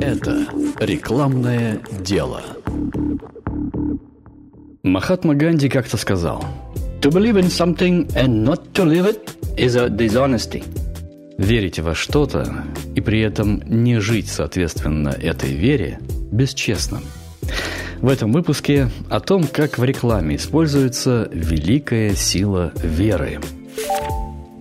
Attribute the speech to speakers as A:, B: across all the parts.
A: Это рекламное дело. Махатма Ганди как-то сказал,
B: To believe in something and not to live it is a dishonesty.
A: Верить во что-то и при этом не жить соответственно этой вере бесчестно. В этом выпуске о том, как в рекламе используется великая сила веры –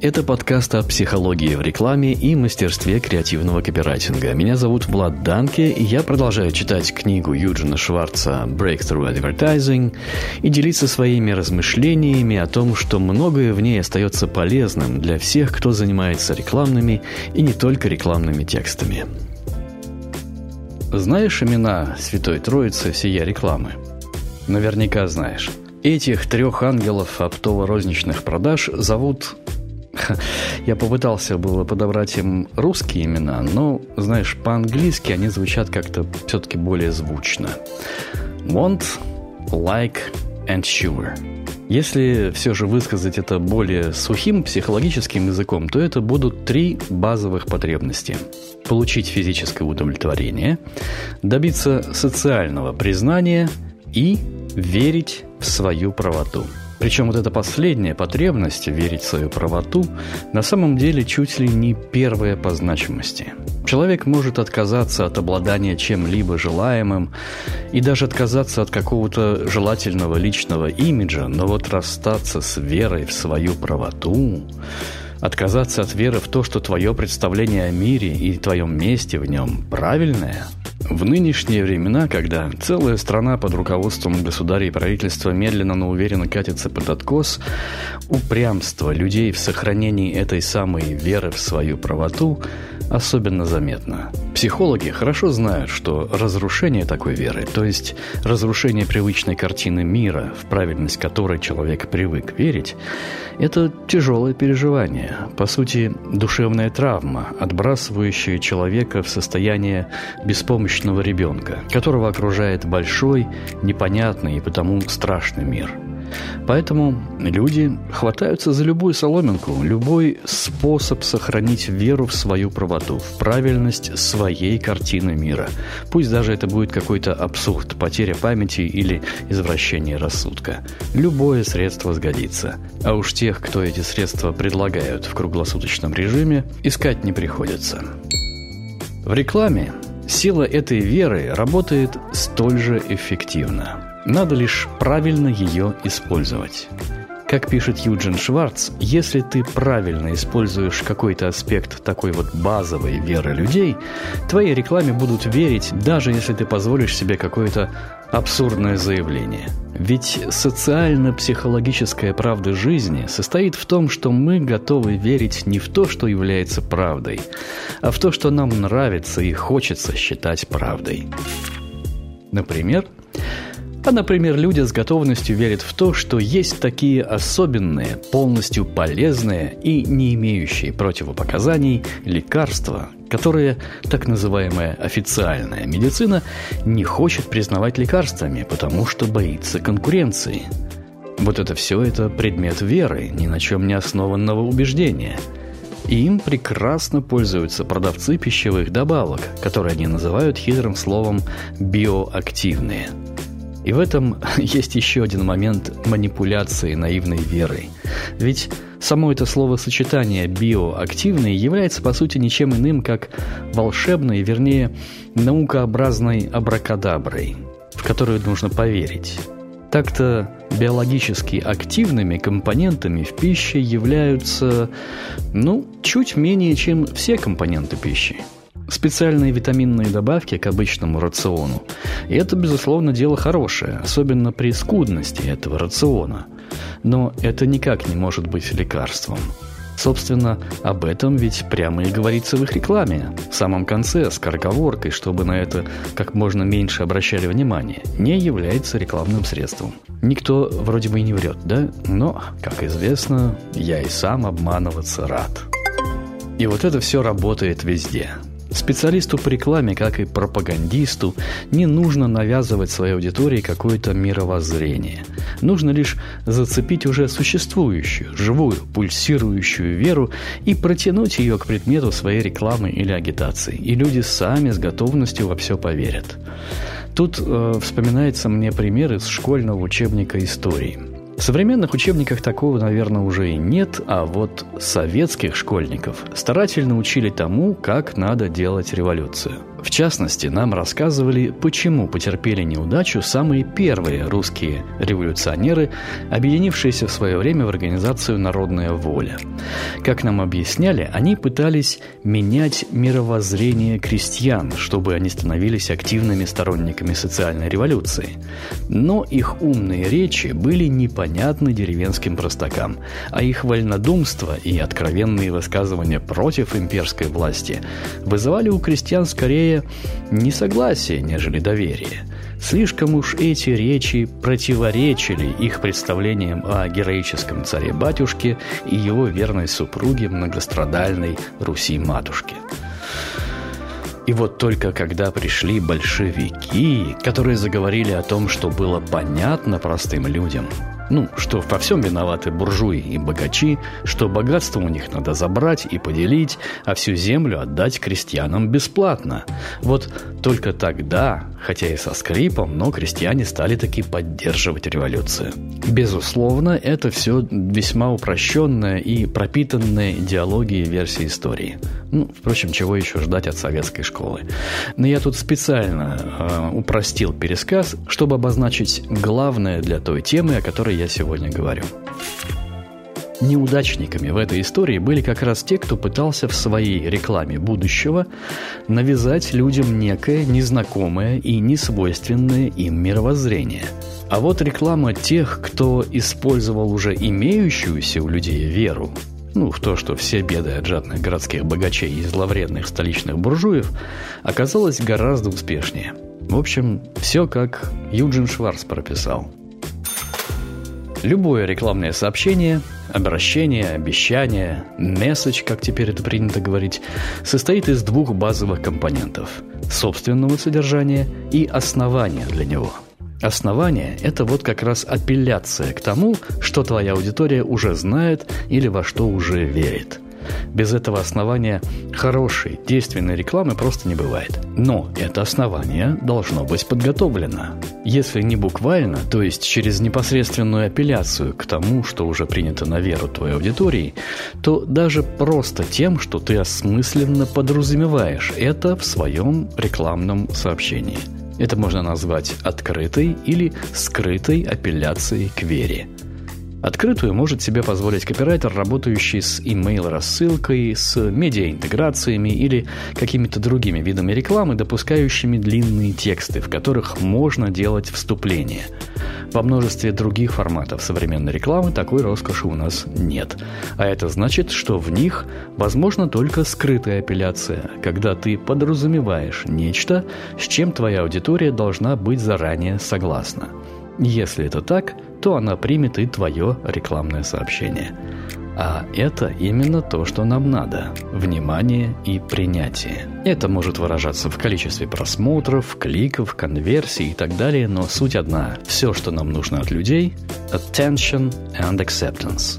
A: это подкаст о психологии в рекламе и мастерстве креативного копирайтинга. Меня зовут Влад Данке, и я продолжаю читать книгу Юджина Шварца «Breakthrough Advertising» и делиться своими размышлениями о том, что многое в ней остается полезным для всех, кто занимается рекламными и не только рекламными текстами. Знаешь имена Святой Троицы всея рекламы? Наверняка знаешь. Этих трех ангелов оптово-розничных продаж зовут я попытался было подобрать им русские имена, но, знаешь, по-английски они звучат как-то все-таки более звучно. Want, like and sure. Если все же высказать это более сухим психологическим языком, то это будут три базовых потребности. Получить физическое удовлетворение, добиться социального признания и верить в свою правоту – причем вот эта последняя потребность верить в свою правоту на самом деле чуть ли не первая по значимости. Человек может отказаться от обладания чем-либо желаемым и даже отказаться от какого-то желательного личного имиджа, но вот расстаться с верой в свою правоту, отказаться от веры в то, что твое представление о мире и твоем месте в нем правильное – в нынешние времена, когда целая страна под руководством государя и правительства медленно, но уверенно катится под откос, упрямство людей в сохранении этой самой веры в свою правоту особенно заметно. Психологи хорошо знают, что разрушение такой веры, то есть разрушение привычной картины мира, в правильность которой человек привык верить, это тяжелое переживание, по сути, душевная травма, отбрасывающая человека в состояние беспомощного ребенка, которого окружает большой, непонятный и потому страшный мир – Поэтому люди хватаются за любую соломинку, любой способ сохранить веру в свою правоту, в правильность своей картины мира. Пусть даже это будет какой-то абсурд, потеря памяти или извращение рассудка. Любое средство сгодится. А уж тех, кто эти средства предлагают в круглосуточном режиме, искать не приходится. В рекламе сила этой веры работает столь же эффективно – надо лишь правильно ее использовать. Как пишет Юджин Шварц, если ты правильно используешь какой-то аспект такой вот базовой веры людей, твоей рекламе будут верить, даже если ты позволишь себе какое-то абсурдное заявление. Ведь социально-психологическая правда жизни состоит в том, что мы готовы верить не в то, что является правдой, а в то, что нам нравится и хочется считать правдой. Например, а, например, люди с готовностью верят в то, что есть такие особенные, полностью полезные и не имеющие противопоказаний лекарства, которые так называемая официальная медицина не хочет признавать лекарствами, потому что боится конкуренции. Вот это все это предмет веры, ни на чем не основанного убеждения. И им прекрасно пользуются продавцы пищевых добавок, которые они называют хитрым словом «биоактивные». И в этом есть еще один момент манипуляции наивной верой. Ведь само это словосочетание «биоактивный» является, по сути, ничем иным, как волшебной, вернее, наукообразной абракадаброй, в которую нужно поверить. Так-то биологически активными компонентами в пище являются, ну, чуть менее, чем все компоненты пищи специальные витаминные добавки к обычному рациону. И это, безусловно, дело хорошее, особенно при скудности этого рациона. Но это никак не может быть лекарством. Собственно, об этом ведь прямо и говорится в их рекламе. В самом конце, с корговоркой, чтобы на это как можно меньше обращали внимание, не является рекламным средством. Никто вроде бы и не врет, да? Но, как известно, я и сам обманываться рад. И вот это все работает везде – Специалисту по рекламе, как и пропагандисту, не нужно навязывать своей аудитории какое-то мировоззрение. Нужно лишь зацепить уже существующую, живую, пульсирующую веру и протянуть ее к предмету своей рекламы или агитации. И люди сами с готовностью во все поверят. Тут э, вспоминается мне пример из школьного учебника истории – в современных учебниках такого, наверное, уже и нет, а вот советских школьников старательно учили тому, как надо делать революцию. В частности, нам рассказывали, почему потерпели неудачу самые первые русские революционеры, объединившиеся в свое время в организацию «Народная воля». Как нам объясняли, они пытались менять мировоззрение крестьян, чтобы они становились активными сторонниками социальной революции. Но их умные речи были непонятны деревенским простакам, а их вольнодумство и откровенные высказывания против имперской власти вызывали у крестьян скорее скорее несогласие, нежели доверие. Слишком уж эти речи противоречили их представлениям о героическом царе-батюшке и его верной супруге многострадальной Руси-матушке. И вот только когда пришли большевики, которые заговорили о том, что было понятно простым людям, ну, что во всем виноваты буржуи и богачи, что богатство у них надо забрать и поделить, а всю землю отдать крестьянам бесплатно. Вот только тогда, хотя и со скрипом, но крестьяне стали таки поддерживать революцию. Безусловно, это все весьма упрощенная и пропитанная идеологией версия истории. Ну, впрочем, чего еще ждать от советской школы. Но я тут специально э, упростил пересказ, чтобы обозначить главное для той темы, о которой я сегодня говорю. Неудачниками в этой истории были как раз те, кто пытался в своей рекламе будущего навязать людям некое незнакомое и несвойственное им мировоззрение. А вот реклама тех, кто использовал уже имеющуюся у людей веру, ну, в то, что все беды от жадных городских богачей и зловредных столичных буржуев, оказалась гораздо успешнее. В общем, все как Юджин Шварц прописал. Любое рекламное сообщение, обращение, обещание, месседж, как теперь это принято говорить, состоит из двух базовых компонентов – собственного содержания и основания для него. Основание – это вот как раз апелляция к тому, что твоя аудитория уже знает или во что уже верит – без этого основания хорошей, действенной рекламы просто не бывает. Но это основание должно быть подготовлено. Если не буквально, то есть через непосредственную апелляцию к тому, что уже принято на веру твоей аудитории, то даже просто тем, что ты осмысленно подразумеваешь это в своем рекламном сообщении. Это можно назвать открытой или скрытой апелляцией к вере – Открытую может себе позволить копирайтер, работающий с email-рассылкой, с медиаинтеграциями или какими-то другими видами рекламы, допускающими длинные тексты, в которых можно делать вступление. Во множестве других форматов современной рекламы такой роскоши у нас нет. А это значит, что в них возможна только скрытая апелляция, когда ты подразумеваешь нечто, с чем твоя аудитория должна быть заранее согласна. Если это так – то она примет и твое рекламное сообщение. А это именно то, что нам надо – внимание и принятие. Это может выражаться в количестве просмотров, кликов, конверсий и так далее, но суть одна – все, что нам нужно от людей – attention and acceptance.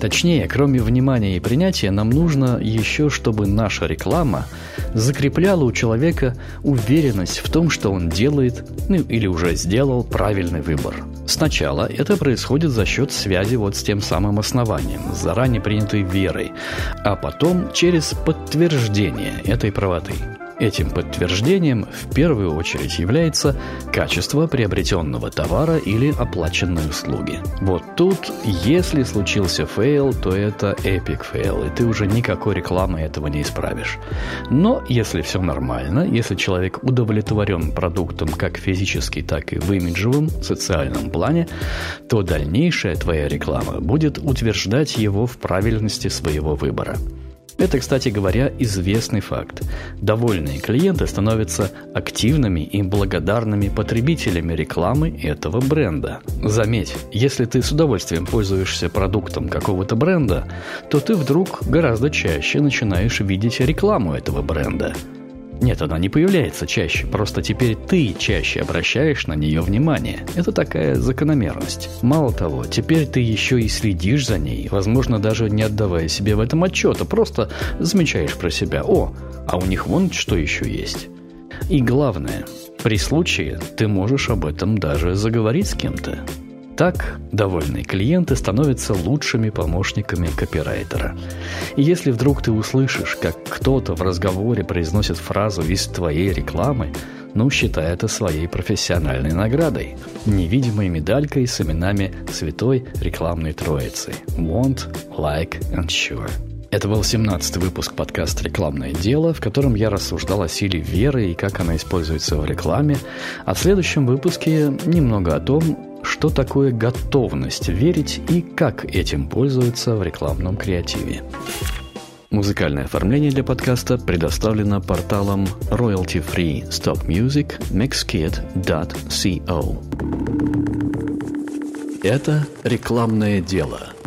A: Точнее, кроме внимания и принятия, нам нужно еще, чтобы наша реклама закрепляла у человека уверенность в том, что он делает, ну или уже сделал правильный выбор. Сначала это происходит за счет связи вот с тем самым основанием, заранее принятой верой, а потом через подтверждение этой правоты. Этим подтверждением в первую очередь является качество приобретенного товара или оплаченной услуги. Вот тут, если случился fail, то это epic fail, и ты уже никакой рекламы этого не исправишь. Но если все нормально, если человек удовлетворен продуктом как физически, так и в имиджевом, социальном плане, то дальнейшая твоя реклама будет утверждать его в правильности своего выбора. Это, кстати говоря, известный факт. Довольные клиенты становятся активными и благодарными потребителями рекламы этого бренда. Заметь, если ты с удовольствием пользуешься продуктом какого-то бренда, то ты вдруг гораздо чаще начинаешь видеть рекламу этого бренда – нет, она не появляется чаще, просто теперь ты чаще обращаешь на нее внимание. Это такая закономерность. Мало того, теперь ты еще и следишь за ней, возможно, даже не отдавая себе в этом отчета, просто замечаешь про себя. О, а у них вон что еще есть. И главное, при случае ты можешь об этом даже заговорить с кем-то. Так довольные клиенты становятся лучшими помощниками копирайтера. И если вдруг ты услышишь, как кто-то в разговоре произносит фразу из твоей рекламы, ну, считай это своей профессиональной наградой. Невидимой медалькой с именами Святой Рекламной Троицы. Want, Like and Sure. Это был 17-й выпуск подкаста «Рекламное дело», в котором я рассуждал о силе веры и как она используется в рекламе. А в следующем выпуске немного о том, что такое готовность верить и как этим пользуются в рекламном креативе. Музыкальное оформление для подкаста предоставлено порталом royalty-free stop music mixkit.co. Это рекламное дело –